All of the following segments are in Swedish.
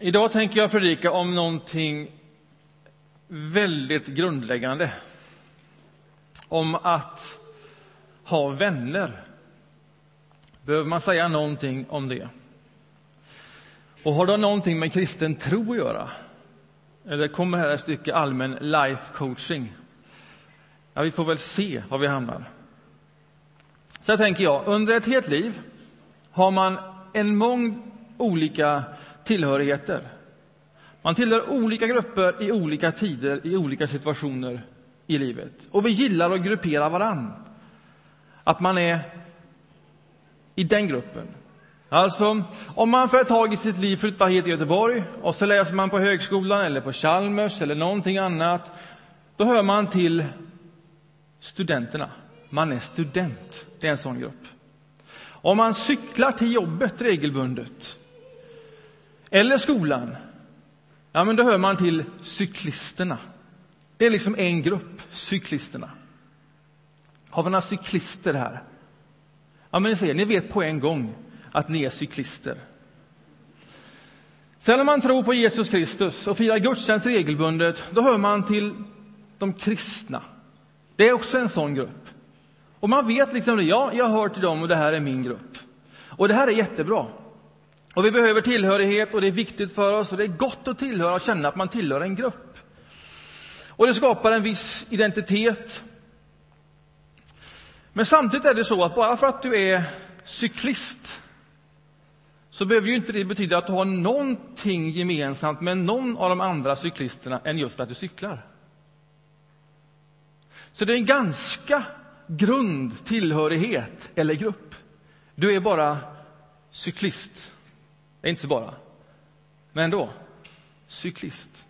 Idag tänker jag predika om någonting väldigt grundläggande. Om att ha vänner. Behöver man säga någonting om det? Och har det någonting med kristen tro att göra? Eller kommer här ett stycke allmän life coaching? Ja, vi får väl se var vi hamnar. Så här tänker jag, under ett helt liv har man en mångd olika tillhörigheter. Man tillhör olika grupper i olika tider, i olika situationer i livet. Och vi gillar att gruppera varann. Att man är i den gruppen. Alltså, om man för ett tag i sitt liv flyttar hit till Göteborg och så läser man på högskolan eller på Chalmers eller någonting annat, då hör man till studenterna. Man är student. Det är en sån grupp. Om man cyklar till jobbet regelbundet eller skolan, ja, men då hör man till cyklisterna. Det är liksom en grupp, cyklisterna. Har vi några cyklister här? Ja, men ni ser, ni vet på en gång att ni är cyklister. Sen när man tror på Jesus Kristus och firar gudstjänst regelbundet, då hör man till de kristna. Det är också en sån grupp. Och man vet liksom det, ja, jag hör till dem och det här är min grupp. Och det här är jättebra. Och vi behöver tillhörighet och det är viktigt för oss och det är gott att tillhöra och känna att man tillhör en grupp. Och det skapar en viss identitet. Men samtidigt är det så att bara för att du är cyklist så behöver ju inte det betyda att du har någonting gemensamt med någon av de andra cyklisterna än just att du cyklar. Så det är en ganska grund tillhörighet eller grupp. Du är bara cyklist. Det är inte så bara, men ändå. Cyklist.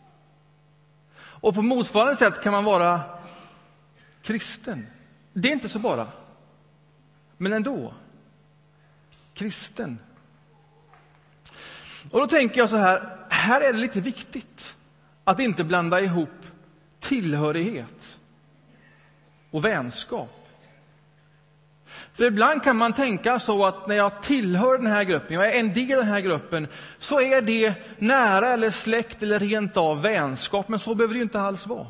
Och på motsvarande sätt kan man vara kristen. Det är inte så bara, men ändå. Kristen. Och då tänker jag så här, här är det lite viktigt att inte blanda ihop tillhörighet och vänskap. För ibland kan man tänka så att när jag tillhör den här gruppen, jag är en del av den här gruppen, så är det nära eller släkt eller rent av vänskap. Men så behöver det ju inte alls vara.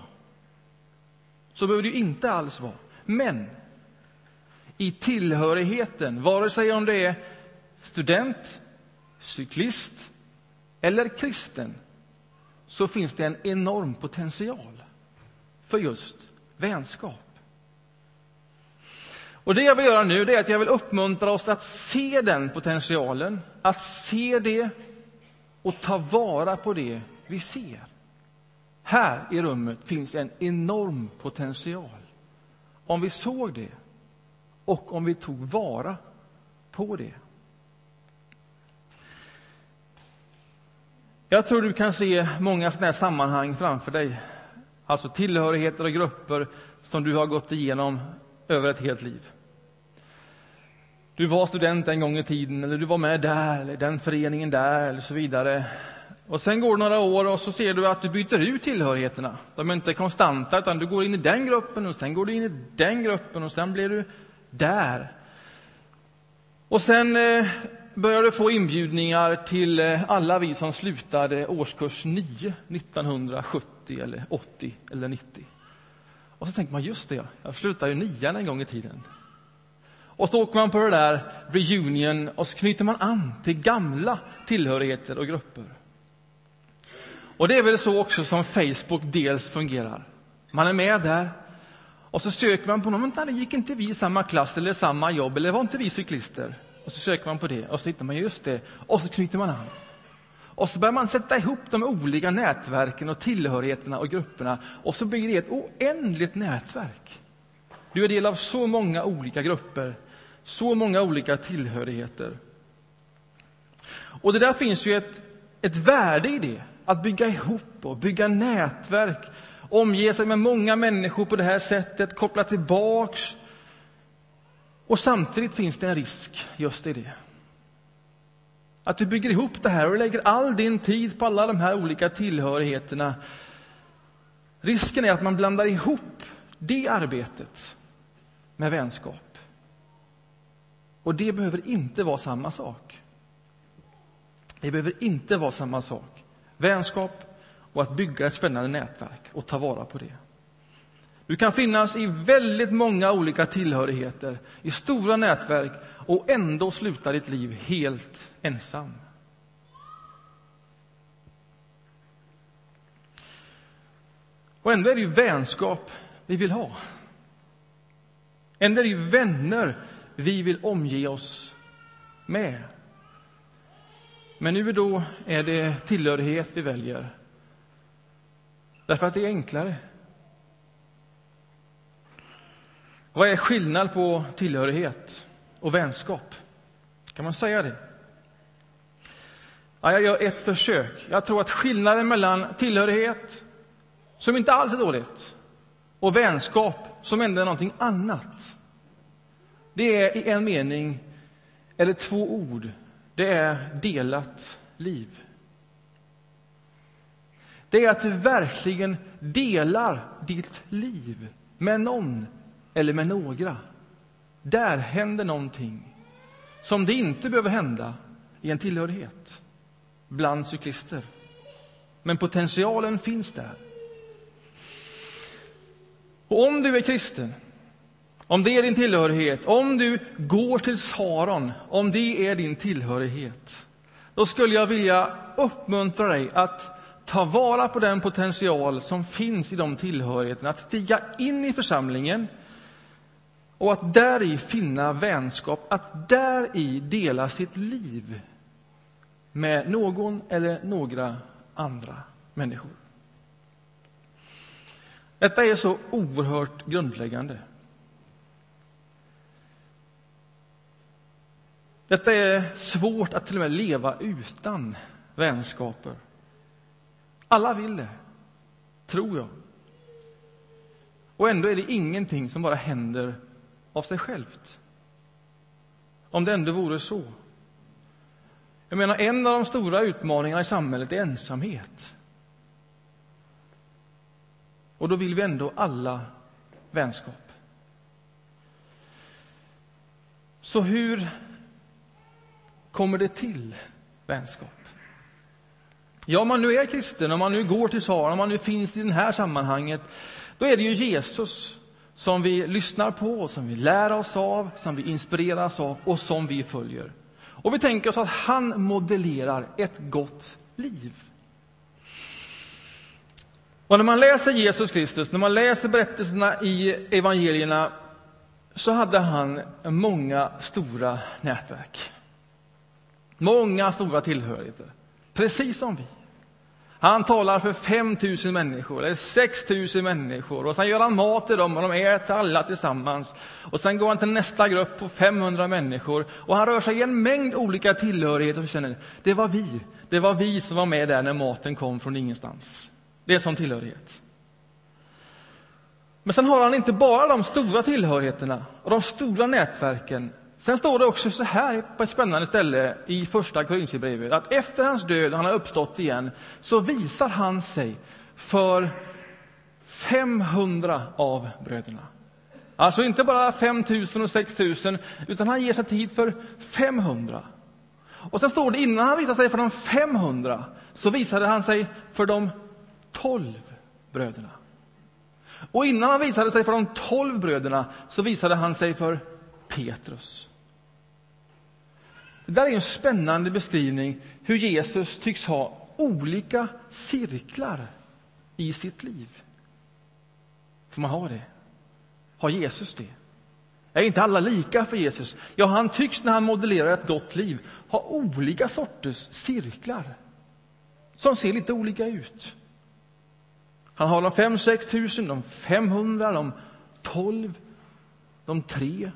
Så behöver det ju inte alls vara. Men i tillhörigheten, vare sig om det är student, cyklist eller kristen, så finns det en enorm potential för just vänskap. Och det jag vill göra nu är att jag vill uppmuntra oss att se den potentialen, att se det och ta vara på det vi ser. Här i rummet finns en enorm potential. Om vi såg det och om vi tog vara på det. Jag tror du kan se många sådana här sammanhang framför dig. Alltså tillhörigheter och grupper som du har gått igenom över ett helt liv. Du var student en gång i tiden, eller du var med där, eller den föreningen där, eller så vidare. Och sen går det några år och så ser du att du byter ut tillhörigheterna. De är inte konstanta, utan du går in i den gruppen och sen går du in i den gruppen och sen blir du där. Och sen eh, börjar du få inbjudningar till eh, alla vi som slutade årskurs 9 1970 eller 80 eller 90. Och så tänker man, just det, jag slutade ju nian en gång i tiden. Och så åker man på det där reunion och så knyter man an till gamla tillhörigheter och grupper. Och det är väl så också som Facebook dels fungerar. Man är med där och så söker man på någon, men gick inte vi i samma klass eller samma jobb eller var inte vi cyklister? Och så söker man på det och så hittar man just det och så knyter man an. Och så börjar man sätta ihop de olika nätverken och tillhörigheterna och grupperna och så blir det ett oändligt nätverk. Du är del av så många olika grupper, så många olika tillhörigheter. Och det där finns ju ett, ett värde i det, att bygga ihop och bygga nätverk, omge sig med många människor på det här sättet, koppla tillbaks. Och samtidigt finns det en risk just i det. Att du bygger ihop det här och lägger all din tid på alla de här olika tillhörigheterna. Risken är att man blandar ihop det arbetet med vänskap. Och det behöver inte vara samma sak. Det behöver inte vara samma sak. vänskap och att bygga ett spännande nätverk och ta vara på det. Du kan finnas i väldigt många olika tillhörigheter, i stora nätverk och ändå sluta ditt liv helt ensam. Och ändå är det ju vänskap vi vill ha. Ändå är det ju vänner vi vill omge oss med. Men nu då är det tillhörighet vi väljer. Därför att det är enklare. Vad är skillnad på tillhörighet och vänskap? Kan man säga det? Ja, jag gör ett försök. Jag tror att skillnaden mellan tillhörighet, som inte alls är dåligt, och vänskap, som ändå är någonting annat, det är i en mening, eller två ord, det är delat liv. Det är att du verkligen delar ditt liv med någon eller med några. Där händer någonting som det inte behöver hända i en tillhörighet bland cyklister. Men potentialen finns där. Och om du är kristen, om det är din tillhörighet, om du går till Saron, om det är din tillhörighet, då skulle jag vilja uppmuntra dig att ta vara på den potential som finns i de tillhörigheterna, att stiga in i församlingen och att där i finna vänskap, att där i dela sitt liv med någon eller några andra människor. Detta är så oerhört grundläggande. Detta är svårt att till och med leva utan vänskaper. Alla vill det, tror jag. Och ändå är det ingenting som bara händer av sig självt. Om det ändå vore så. Jag menar, en av de stora utmaningarna i samhället är ensamhet. Och då vill vi ändå alla vänskap. Så hur kommer det till vänskap? Ja, om man nu är kristen, om man nu går till Sara, om man nu finns i det här sammanhanget, då är det ju Jesus som vi lyssnar på, som vi lär oss av, som vi inspireras av och som vi följer. Och vi tänker oss att han modellerar ett gott liv. Och när man läser Jesus Kristus, när man läser berättelserna i evangelierna, så hade han många stora nätverk. Många stora tillhörigheter, precis som vi. Han talar för 5 000 människor, eller 6 000 människor. Och sen gör han mat till dem och de äter alla tillsammans. Och sen går han till nästa grupp på 500 människor. Och han rör sig i en mängd olika tillhörigheter och känner, det var vi. Det var vi som var med där när maten kom från ingenstans. Det är som tillhörighet. Men sen har han inte bara de stora tillhörigheterna och de stora nätverken Sen står det också så här på ett spännande ställe i första Korinthierbrevet att efter hans död, han har uppstått igen, så visar han sig för 500 av bröderna. Alltså inte bara 5 000 och 6 000, utan han ger sig tid för 500. Och sen står det innan han visade sig för de 500 så visade han sig för de 12 bröderna. Och innan han visade sig för de 12 bröderna så visade han sig för Petrus. Det där är en spännande beskrivning hur Jesus tycks ha olika cirklar i sitt liv. Får man ha det? Har Jesus det? Är inte alla lika för Jesus? Ja, han tycks när han modellerar ett gott liv ha olika sorters cirklar som ser lite olika ut. Han har de fem, sex tusen, de 500, de tolv, de tre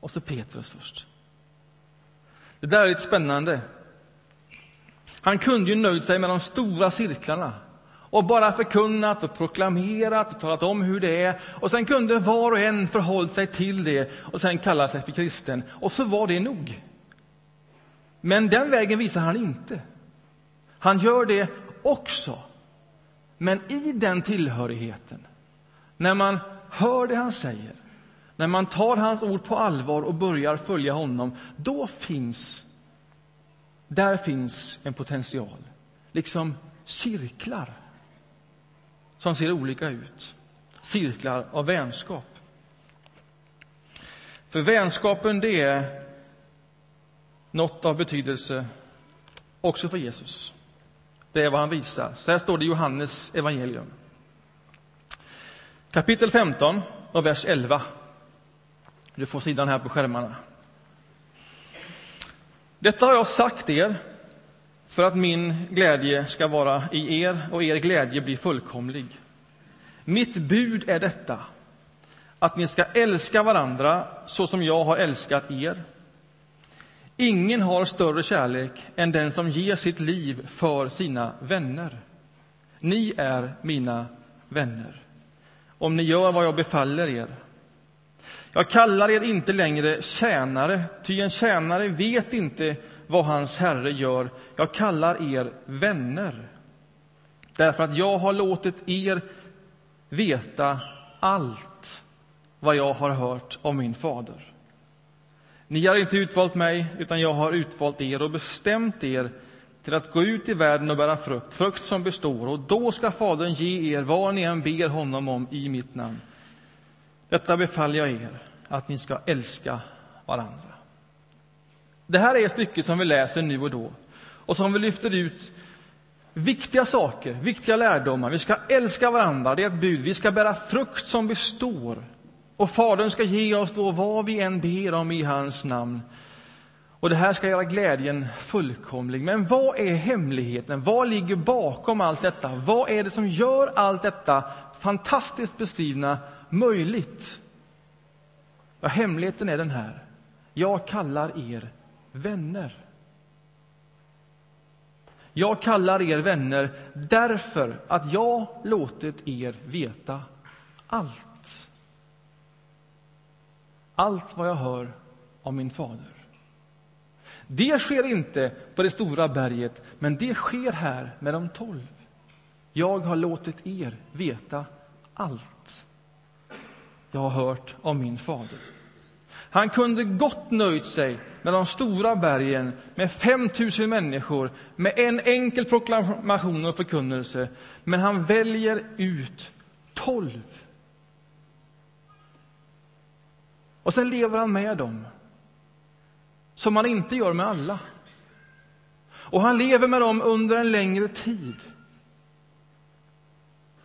och så Petrus först. Det där är lite spännande. Han kunde ju nöjt sig med de stora cirklarna och bara förkunnat och proklamerat och talat om hur det är. Och sen kunde var och en förhålla sig till det och sen kalla sig för kristen. Och så var det nog. Men den vägen visar han inte. Han gör det också. Men i den tillhörigheten, när man hör det han säger, när man tar hans ord på allvar och börjar följa honom, då finns där finns en potential. Liksom cirklar som ser olika ut. Cirklar av vänskap. För vänskapen, det är något av betydelse också för Jesus. Det är vad han visar. Så här står det i Johannes evangelium. Kapitel 15 och vers 11. Du får sidan här på skärmarna. Detta har jag sagt er för att min glädje ska vara i er och er glädje bli fullkomlig. Mitt bud är detta, att ni ska älska varandra så som jag har älskat er. Ingen har större kärlek än den som ger sitt liv för sina vänner. Ni är mina vänner, om ni gör vad jag befaller er. Jag kallar er inte längre tjänare, ty en tjänare vet inte vad hans herre gör. Jag kallar er vänner, därför att jag har låtit er veta allt vad jag har hört om min fader. Ni har inte utvalt mig, utan jag har utvalt er och bestämt er till att gå ut i världen och bära frukt, frukt som består, och då ska Fadern ge er vad ni än ber honom om i mitt namn. Detta befaller jag er, att ni ska älska varandra. Det här är stycket som vi läser nu och då och som vi lyfter ut viktiga saker, viktiga lärdomar. Vi ska älska varandra, det är ett bud. Vi ska bära frukt som består. Och Fadern ska ge oss då vad vi än ber om i hans namn. Och det här ska göra glädjen fullkomlig. Men vad är hemligheten? Vad ligger bakom allt detta? Vad är det som gör allt detta fantastiskt beskrivna möjligt? Ja, hemligheten är den här. Jag kallar er vänner. Jag kallar er vänner därför att jag låtit er veta allt. Allt vad jag hör om min fader. Det sker inte på det stora berget, men det sker här med de tolv. Jag har låtit er veta allt jag har hört av min fader. Han kunde gott nöjt sig med de stora bergen, med 5 000 människor, med en enkel proklamation och förkunnelse. Men han väljer ut tolv. Och sen lever han med dem, som han inte gör med alla. Och han lever med dem under en längre tid.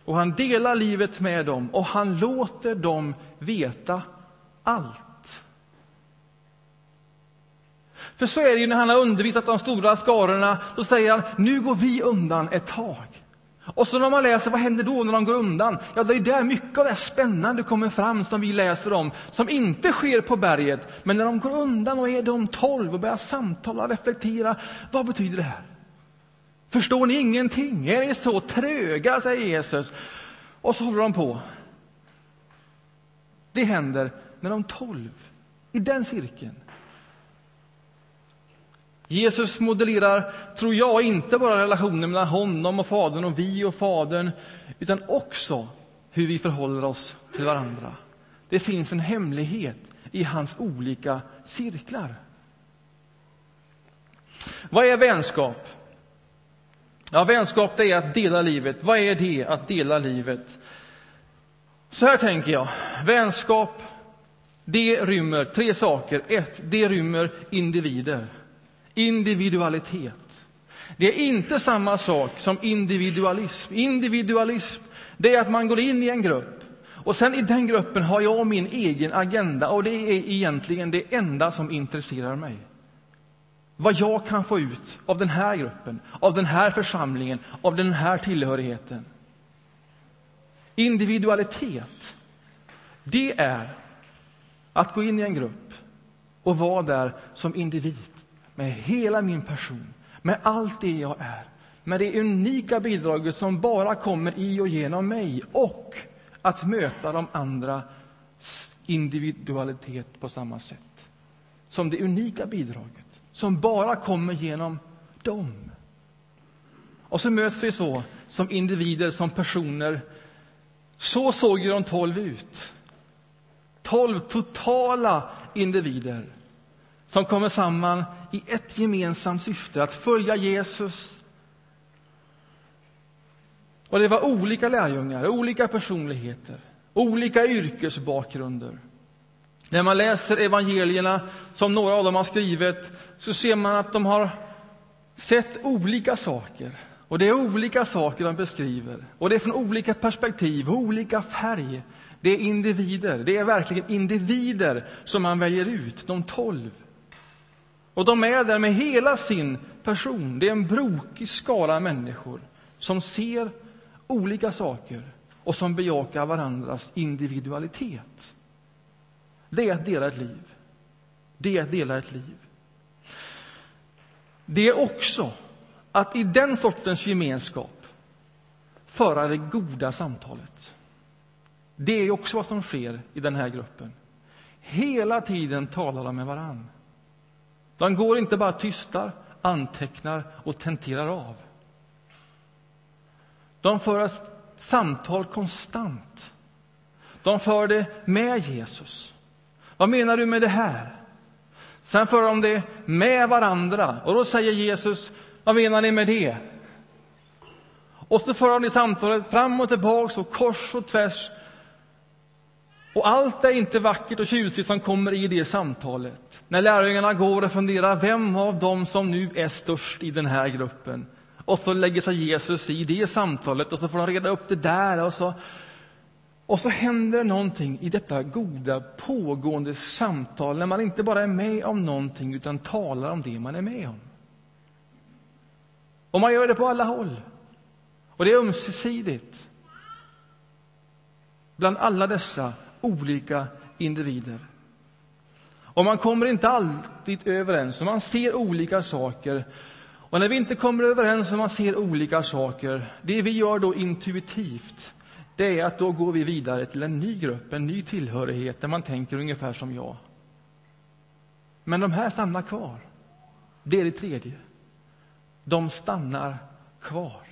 Och han delar livet med dem och han låter dem veta allt. För så är det ju när han har undervisat de stora skarorna. Då säger han, nu går vi undan ett tag. Och så när man läser, vad händer då när de går undan? Ja, det är där mycket av det spännande kommer fram som vi läser om, som inte sker på berget. Men när de går undan och är de tolv och börjar samtala och reflektera, vad betyder det här? Förstår ni ingenting? Är ni så tröga, säger Jesus. Och så håller de på. Det händer när de tolv, i den cirkeln, Jesus modellerar, tror jag, inte bara relationen mellan honom och Fadern och vi och Fadern, utan också hur vi förhåller oss till varandra. Det finns en hemlighet i hans olika cirklar. Vad är vänskap? Ja, vänskap det är att dela livet. Vad är det att dela livet? Så här tänker jag. Vänskap, det rymmer tre saker. Ett, det rymmer individer. Individualitet. Det är inte samma sak som individualism. Individualism det är att man går in i en grupp och sen i den gruppen har jag min egen agenda och det är egentligen det enda som intresserar mig. Vad jag kan få ut av den här gruppen, av den här församlingen, av den här tillhörigheten. Individualitet, det är att gå in i en grupp och vara där som individ med hela min person, med allt det jag är, med det unika bidraget som bara kommer i och genom mig och att möta de andras individualitet på samma sätt. Som det unika bidraget som bara kommer genom dem. Och så möts vi så, som individer, som personer. Så såg ju de tolv ut. Tolv totala individer som kommer samman i ett gemensamt syfte, att följa Jesus Och det var olika lärjungar, olika personligheter, olika yrkesbakgrunder. När man läser evangelierna, som några av dem har skrivit, så ser man att de har sett olika saker. Och det är olika saker de beskriver. Och det är från olika perspektiv, olika färg. Det är individer. Det är verkligen individer som man väljer ut, de tolv. Och de är där med hela sin person. Det är en brokig skara människor som ser olika saker och som bejakar varandras individualitet. Det är att dela ett liv. Det är att dela ett liv. Det är också att i den sortens gemenskap föra det goda samtalet. Det är också vad som sker i den här gruppen. Hela tiden talar de med varann. De går inte bara tystar, antecknar och tenterar av. De för ett samtal konstant. De för det med Jesus. Vad menar du med det här? Sen för de det med varandra. Och då säger Jesus, vad menar ni med det? Och så för de det samtalet fram och tillbaks och kors och tvärs. Och allt är inte vackert och tjusigt som kommer i det samtalet. När lärjungarna går och funderar, vem av dem som nu är störst i den här gruppen? Och så lägger sig Jesus i det samtalet och så får de reda upp det där. Och så, och så händer det någonting i detta goda pågående samtal när man inte bara är med om någonting utan talar om det man är med om. Och man gör det på alla håll. Och det är ömsesidigt. Bland alla dessa olika individer. Och man kommer inte alltid överens, och man ser olika saker. Och när vi inte kommer överens och man ser olika saker, det vi gör då intuitivt, det är att då går vi vidare till en ny grupp, en ny tillhörighet, där man tänker ungefär som jag. Men de här stannar kvar. Det är det tredje. De stannar kvar.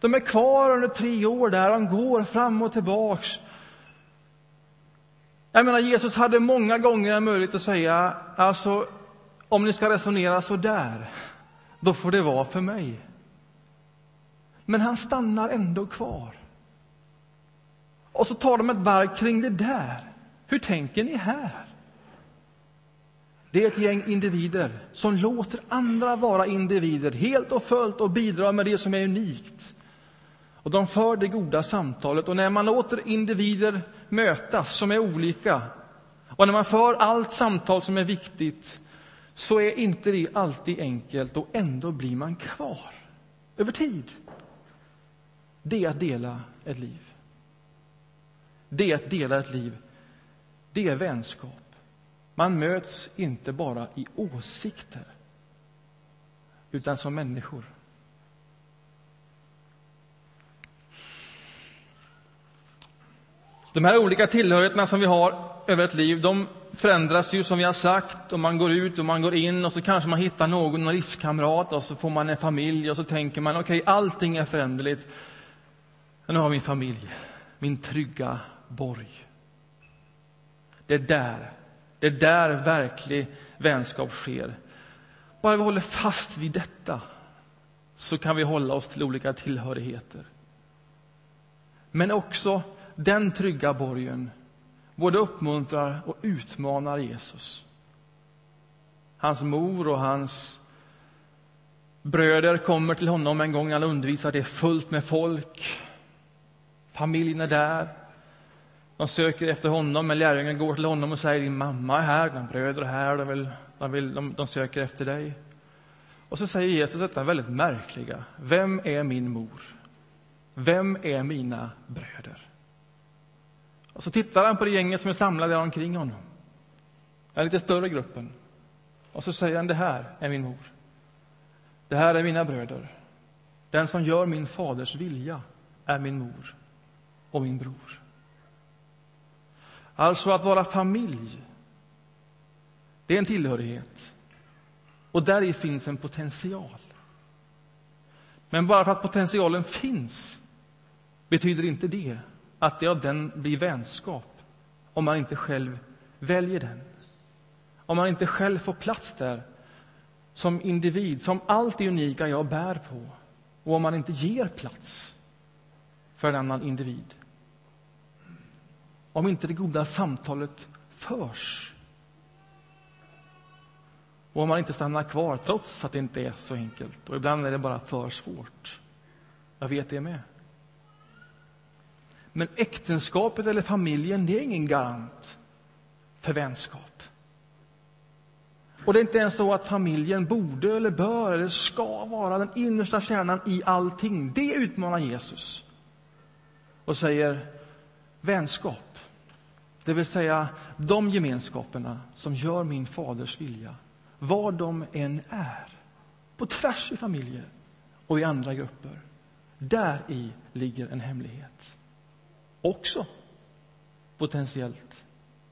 De är kvar under tre år där, de går fram och tillbaks. Jag menar, Jesus hade många gånger en möjlighet att säga, alltså, om ni ska resonera så där, då får det vara för mig. Men han stannar ändå kvar. Och så tar de ett varv kring det där. Hur tänker ni här? Det är ett gäng individer som låter andra vara individer helt och fullt och bidrar med det som är unikt. Och de för det goda samtalet. Och när man låter individer mötas som är olika och när man för allt samtal som är viktigt så är inte det alltid enkelt och ändå blir man kvar över tid. Det är att dela ett liv. Det är att dela ett liv. Det är vänskap. Man möts inte bara i åsikter, utan som människor. De här olika tillhörigheterna som vi har över ett liv, de förändras ju som vi har sagt. Och man går ut och man går in och så kanske man hittar någon livskamrat och så får man en familj och så tänker man okej, okay, allting är föränderligt. Nu har vi min familj, min trygga borg. Det är där det är där verklig vänskap sker. Bara vi håller fast vid detta så kan vi hålla oss till olika tillhörigheter. Men också den trygga borgen både uppmuntrar och utmanar Jesus. Hans mor och hans bröder kommer till honom en gång när han undervisar. Det är fullt med folk. Familjen är där. De söker efter honom, men lärjungen går till honom och säger din mamma är här, dina bröder är här, de, vill, de, vill, de, de söker efter dig. Och så säger Jesus detta väldigt märkliga. Vem är min mor? Vem är mina bröder? Och så tittar han på det gänget som är samlade omkring honom. Den lite större gruppen. Och så säger han, det här är min mor. Det här är mina bröder. Den som gör min faders vilja är min mor och min bror. Alltså att vara familj, det är en tillhörighet. Och där i finns en potential. Men bara för att potentialen finns betyder inte det att det av den blir vänskap om man inte själv väljer den. Om man inte själv får plats där som individ, som allt det unika jag bär på. och om man inte ger plats för en annan individ. Om inte det goda samtalet förs. Och om man inte stannar kvar trots att det inte är så enkelt. Och ibland är det bara för svårt. Jag vet det med. Men äktenskapet eller familjen, det är ingen garant för vänskap. Och det är inte ens så att familjen borde eller bör eller ska vara den innersta kärnan i allting. Det utmanar Jesus och säger vänskap, det vill säga de gemenskaperna som gör min faders vilja, var de än är, på tvärs i familjer och i andra grupper. Där i ligger en hemlighet. Också potentiellt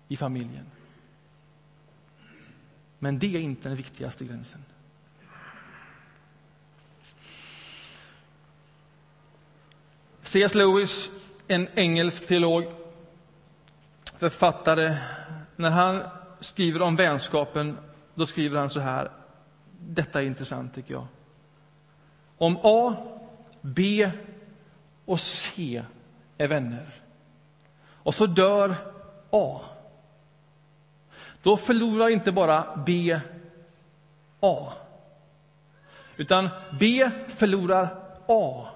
i familjen. Men det är inte den viktigaste gränsen. C.S. Lewis, en engelsk teolog, författare, när han skriver om vänskapen, då skriver han så här. Detta är intressant, tycker jag. Om A, B och C är vänner och så dör A då förlorar inte bara B A. Utan B förlorar A.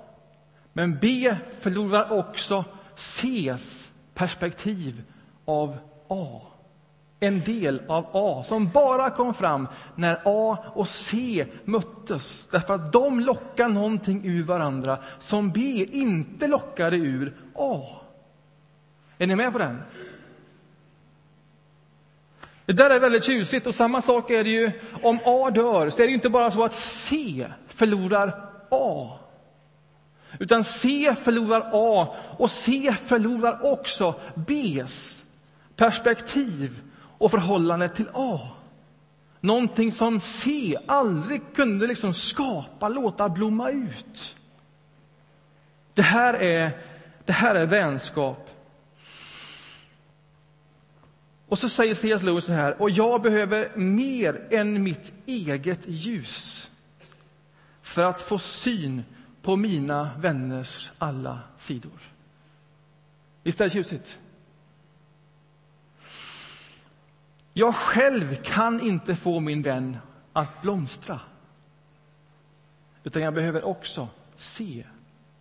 Men B förlorar också Cs perspektiv av A. En del av A som bara kom fram när A och C möttes därför att de lockar någonting ur varandra som B inte lockade ur A. Är ni med på den? Det där är väldigt tjusigt och samma sak är det ju om A dör, så är det inte bara så att C förlorar A. Utan C förlorar A och C förlorar också Bs perspektiv och förhållande till A. Någonting som C aldrig kunde liksom skapa, låta blomma ut. Det här är, det här är vänskap och så säger C.S. Lewis så här, och jag behöver mer än mitt eget ljus för att få syn på mina vänners alla sidor. Visst är det tjusigt? Jag själv kan inte få min vän att blomstra. Utan jag behöver också se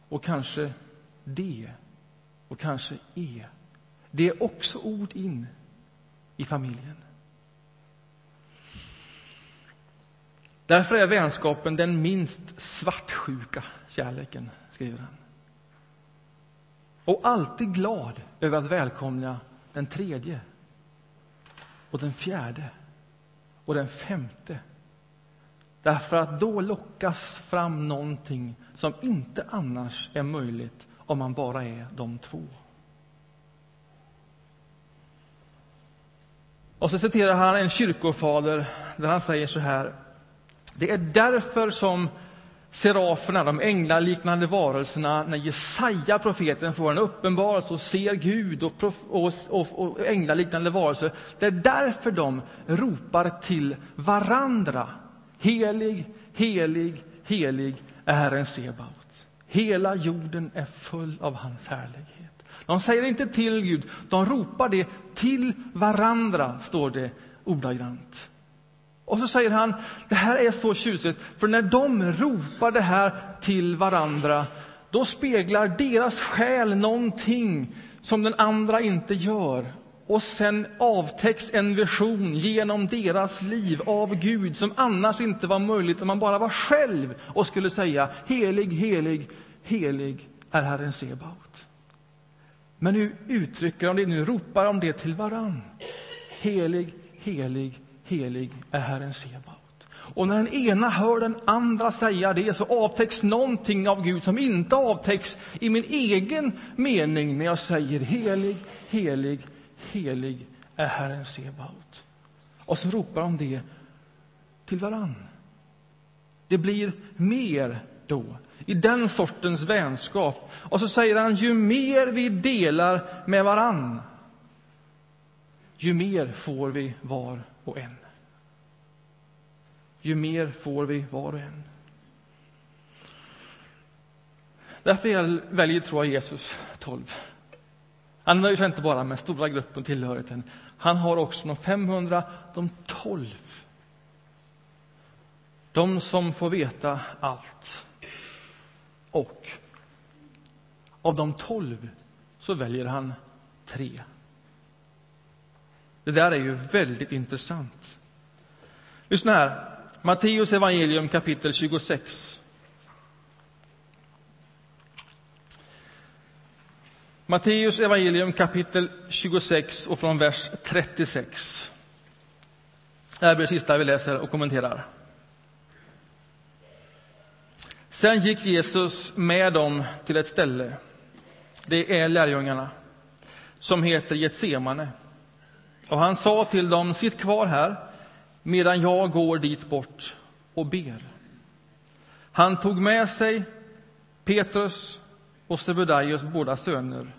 och kanske de och kanske E. Det är också ord in i familjen. Därför är vänskapen den minst svartsjuka kärleken, skriver han. Och alltid glad över att välkomna den tredje och den fjärde och den femte. Därför att då lockas fram någonting som inte annars är möjligt om man bara är de två. Och så citerar han en kyrkofader där han säger så här. Det är därför som seraferna, de änglaliknande varelserna, när Jesaja, profeten, får en uppenbarelse och ser Gud och, och, och, och änglaliknande varelser. Det är därför de ropar till varandra. Helig, helig, helig är Herren Sebaot. Hela jorden är full av hans härlighet. De säger inte till Gud, de ropar det till varandra, står det ordagrant. Och så säger han, det här är så tjusigt, för när de ropar det här till varandra, då speglar deras själ någonting som den andra inte gör. Och sen avtäcks en vision genom deras liv av Gud som annars inte var möjligt om man bara var själv och skulle säga helig, helig, helig är Herren Sebaot. Men nu uttrycker de det, nu ropar de det till varann. Helig, helig, helig är Herren Sebaot. Och när den ena hör den andra säga det så avtäcks någonting av Gud som inte avtäcks i min egen mening när jag säger helig, helig, helig är Herren Sebaot. Och så ropar de det till varann. Det blir mer då i den sortens vänskap. Och så säger han, ju mer vi delar med varann, ju mer får vi var och en. Ju mer får vi var och en. Därför väljer tror jag Jesus 12. Han nöjer sig inte bara med stora gruppen tillhörigheten. Han har också de 500, de 12. De som får veta allt. Och av de 12 så väljer han tre. Det där är ju väldigt intressant. Lyssna här. Matteus evangelium kapitel 26. Matteus evangelium kapitel 26 och från vers 36. Det här blir det sista vi läser och kommenterar. Sen gick Jesus med dem till ett ställe, det är lärjungarna, som heter Getsemane. Och han sa till dem, sitt kvar här medan jag går dit bort och ber. Han tog med sig Petrus och Sebedaios båda söner.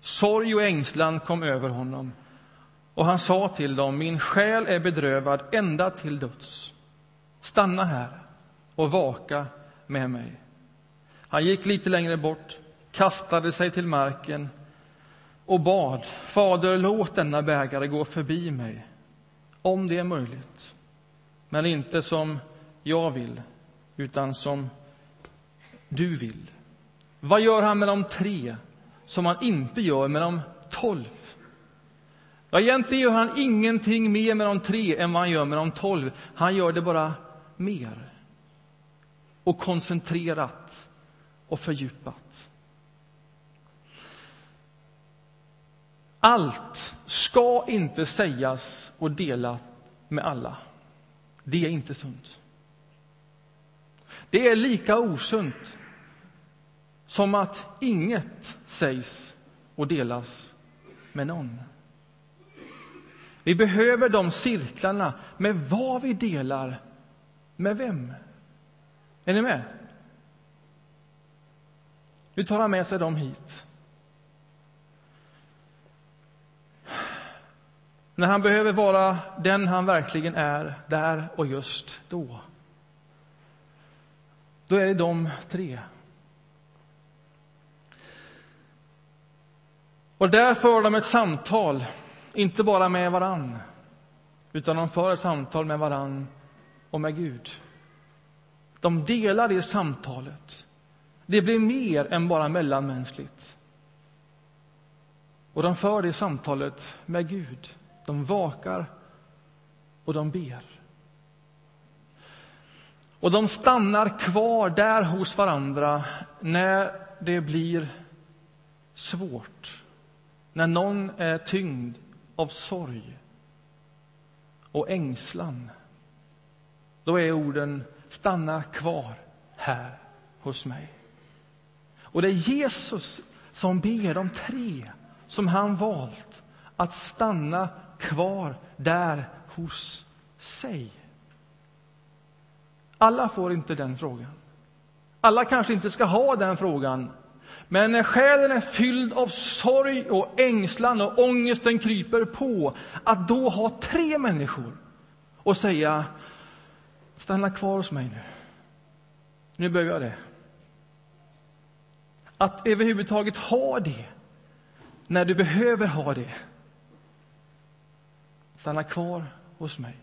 Sorg och ängslan kom över honom och han sa till dem, min själ är bedrövad ända till döds. Stanna här och vaka med mig. Han gick lite längre bort, kastade sig till marken och bad, Fader, låt denna bägare gå förbi mig, om det är möjligt. Men inte som jag vill, utan som du vill. Vad gör han med de tre som han inte gör med de tolv? Ja, egentligen gör han ingenting mer med de tre än vad han gör med de tolv. Han gör det bara mer och koncentrerat och fördjupat. Allt ska inte sägas och delas med alla. Det är inte sunt. Det är lika osunt som att inget sägs och delas med någon. Vi behöver de cirklarna med vad vi delar med vem. Är ni med? Nu tar han med sig dem hit. När han behöver vara den han verkligen är, där och just då. Då är det de tre. Och där för de ett samtal, inte bara med varann, utan de för ett samtal med varann och med Gud. De delar det samtalet. Det blir mer än bara mellanmänskligt. Och de för det samtalet med Gud. De vakar och de ber. Och de stannar kvar där hos varandra när det blir svårt. När någon är tyngd av sorg och ängslan. Då är orden stanna kvar här hos mig. Och det är Jesus som ber de tre som han valt att stanna kvar där hos sig. Alla får inte den frågan. Alla kanske inte ska ha den frågan. Men när själen är fylld av sorg och ängslan och ångesten kryper på, att då ha tre människor och säga stanna kvar hos mig nu. Nu behöver jag det. Att överhuvudtaget ha det när du behöver ha det. Stanna kvar hos mig.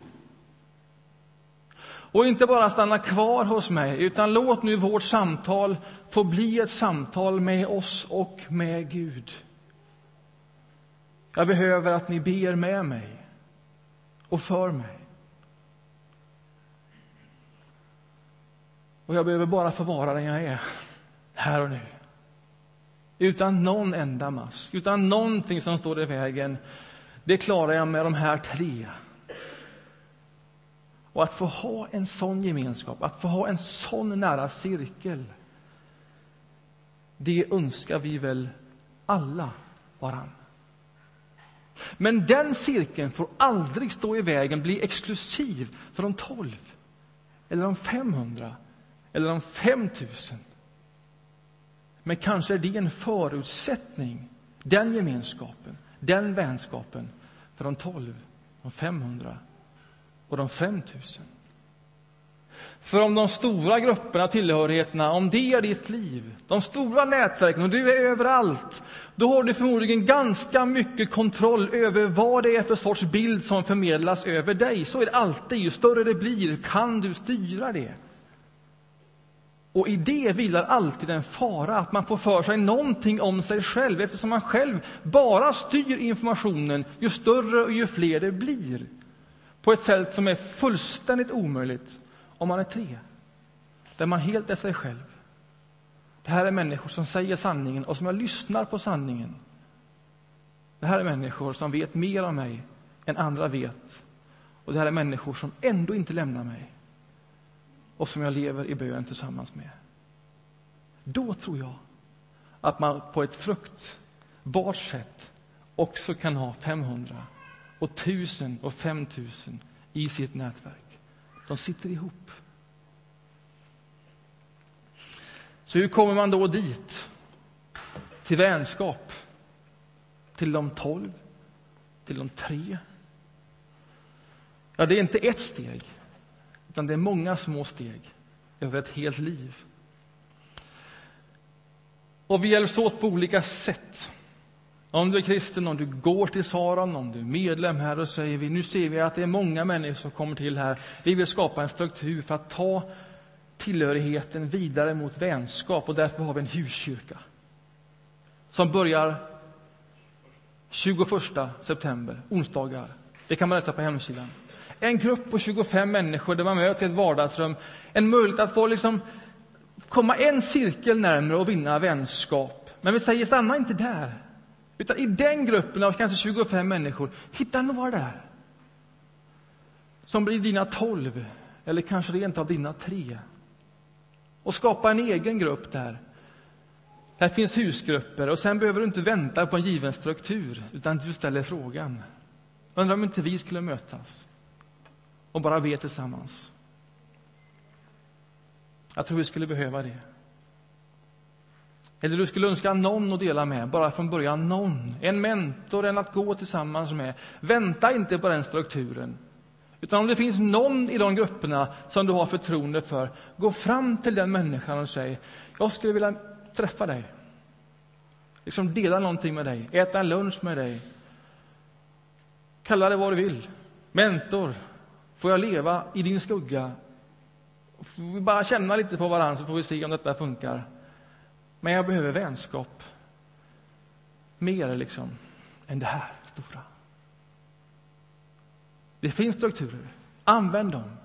Och inte bara stanna kvar hos mig, utan låt nu vårt samtal få bli ett samtal med oss och med Gud. Jag behöver att ni ber med mig och för mig. Och jag behöver bara få vara den jag är, här och nu. Utan någon enda mask, utan någonting som står i vägen. Det klarar jag med de här tre. Och att få ha en sån gemenskap, att få ha en sån nära cirkel det önskar vi väl alla varann. Men den cirkeln får aldrig stå i vägen, bli exklusiv för de tolv eller de 500 eller de 5000. Men kanske är det en förutsättning, den gemenskapen, den vänskapen för de 12, de 500 och de 5000. För om de stora grupperna, tillhörigheterna, om det är ditt liv, de stora nätverken och du är överallt, då har du förmodligen ganska mycket kontroll över vad det är för sorts bild som förmedlas över dig. Så är det alltid. Ju större det blir kan du styra det. Och i det vilar alltid en fara, att man får för sig någonting om sig själv eftersom man själv bara styr informationen ju större och ju fler det blir. På ett sätt som är fullständigt omöjligt om man är tre, där man helt är sig själv. Det här är människor som säger sanningen och som jag lyssnar på sanningen. Det här är människor som vet mer om mig än andra vet. Och det här är människor som ändå inte lämnar mig och som jag lever i bön tillsammans med. Då tror jag att man på ett fruktbart sätt också kan ha 500 och 1000 och 5000 i sitt nätverk. De sitter ihop. Så hur kommer man då dit? Till vänskap? Till de tolv? Till de tre? Ja, det är inte ett steg, utan det är många små steg över ett helt liv. Och vi hjälps åt på olika sätt. Om du är kristen, om du går till Saron, om du är medlem här, då säger vi nu ser vi att det är många människor som kommer till här. Vi vill skapa en struktur för att ta tillhörigheten vidare mot vänskap och därför har vi en huskyrka som börjar 21 september, onsdagar. Det kan man läsa på hemsidan. En grupp på 25 människor där man möts i ett vardagsrum. En möjlighet att få liksom komma en cirkel närmare och vinna vänskap. Men vi säger stanna inte där. Utan i den gruppen av kanske 25 människor, hitta några där. Som blir dina 12, eller kanske rent av dina tre. Och skapa en egen grupp där. Här finns husgrupper och sen behöver du inte vänta på en given struktur, utan du ställer frågan. Undrar om inte vi skulle mötas och bara be tillsammans. Jag tror vi skulle behöva det. Eller du skulle önska någon att dela med, bara från början någon. En mentor, en att gå tillsammans med. Vänta inte på den strukturen. Utan om det finns någon i de grupperna som du har förtroende för, gå fram till den människan och säg, jag skulle vilja träffa dig. Liksom dela någonting med dig, äta en lunch med dig. Kalla det vad du vill. Mentor, får jag leva i din skugga? Får vi bara känna lite på varandra så får vi se om detta funkar. Men jag behöver vänskap. Mer liksom än det här stora. Det finns strukturer. Använd dem.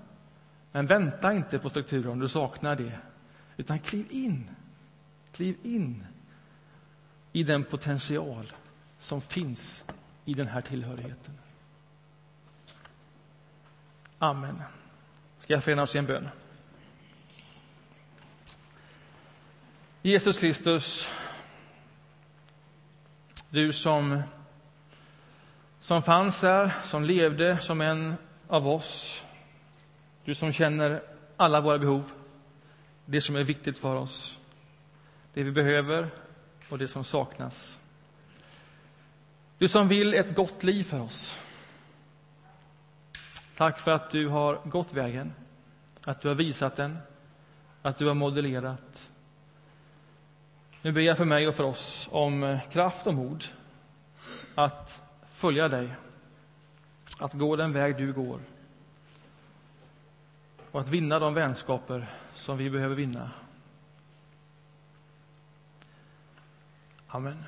Men vänta inte på strukturer om du saknar det. Utan kliv in. Kliv in i den potential som finns i den här tillhörigheten. Amen. Ska jag förena oss i en bön? Jesus Kristus, du som, som fanns här, som levde som en av oss. Du som känner alla våra behov, det som är viktigt för oss, det vi behöver och det som saknas. Du som vill ett gott liv för oss. Tack för att du har gått vägen, att du har visat den, att du har modellerat nu ber jag för mig och för oss om eh, kraft och mod att följa dig, att gå den väg du går och att vinna de vänskaper som vi behöver vinna. Amen.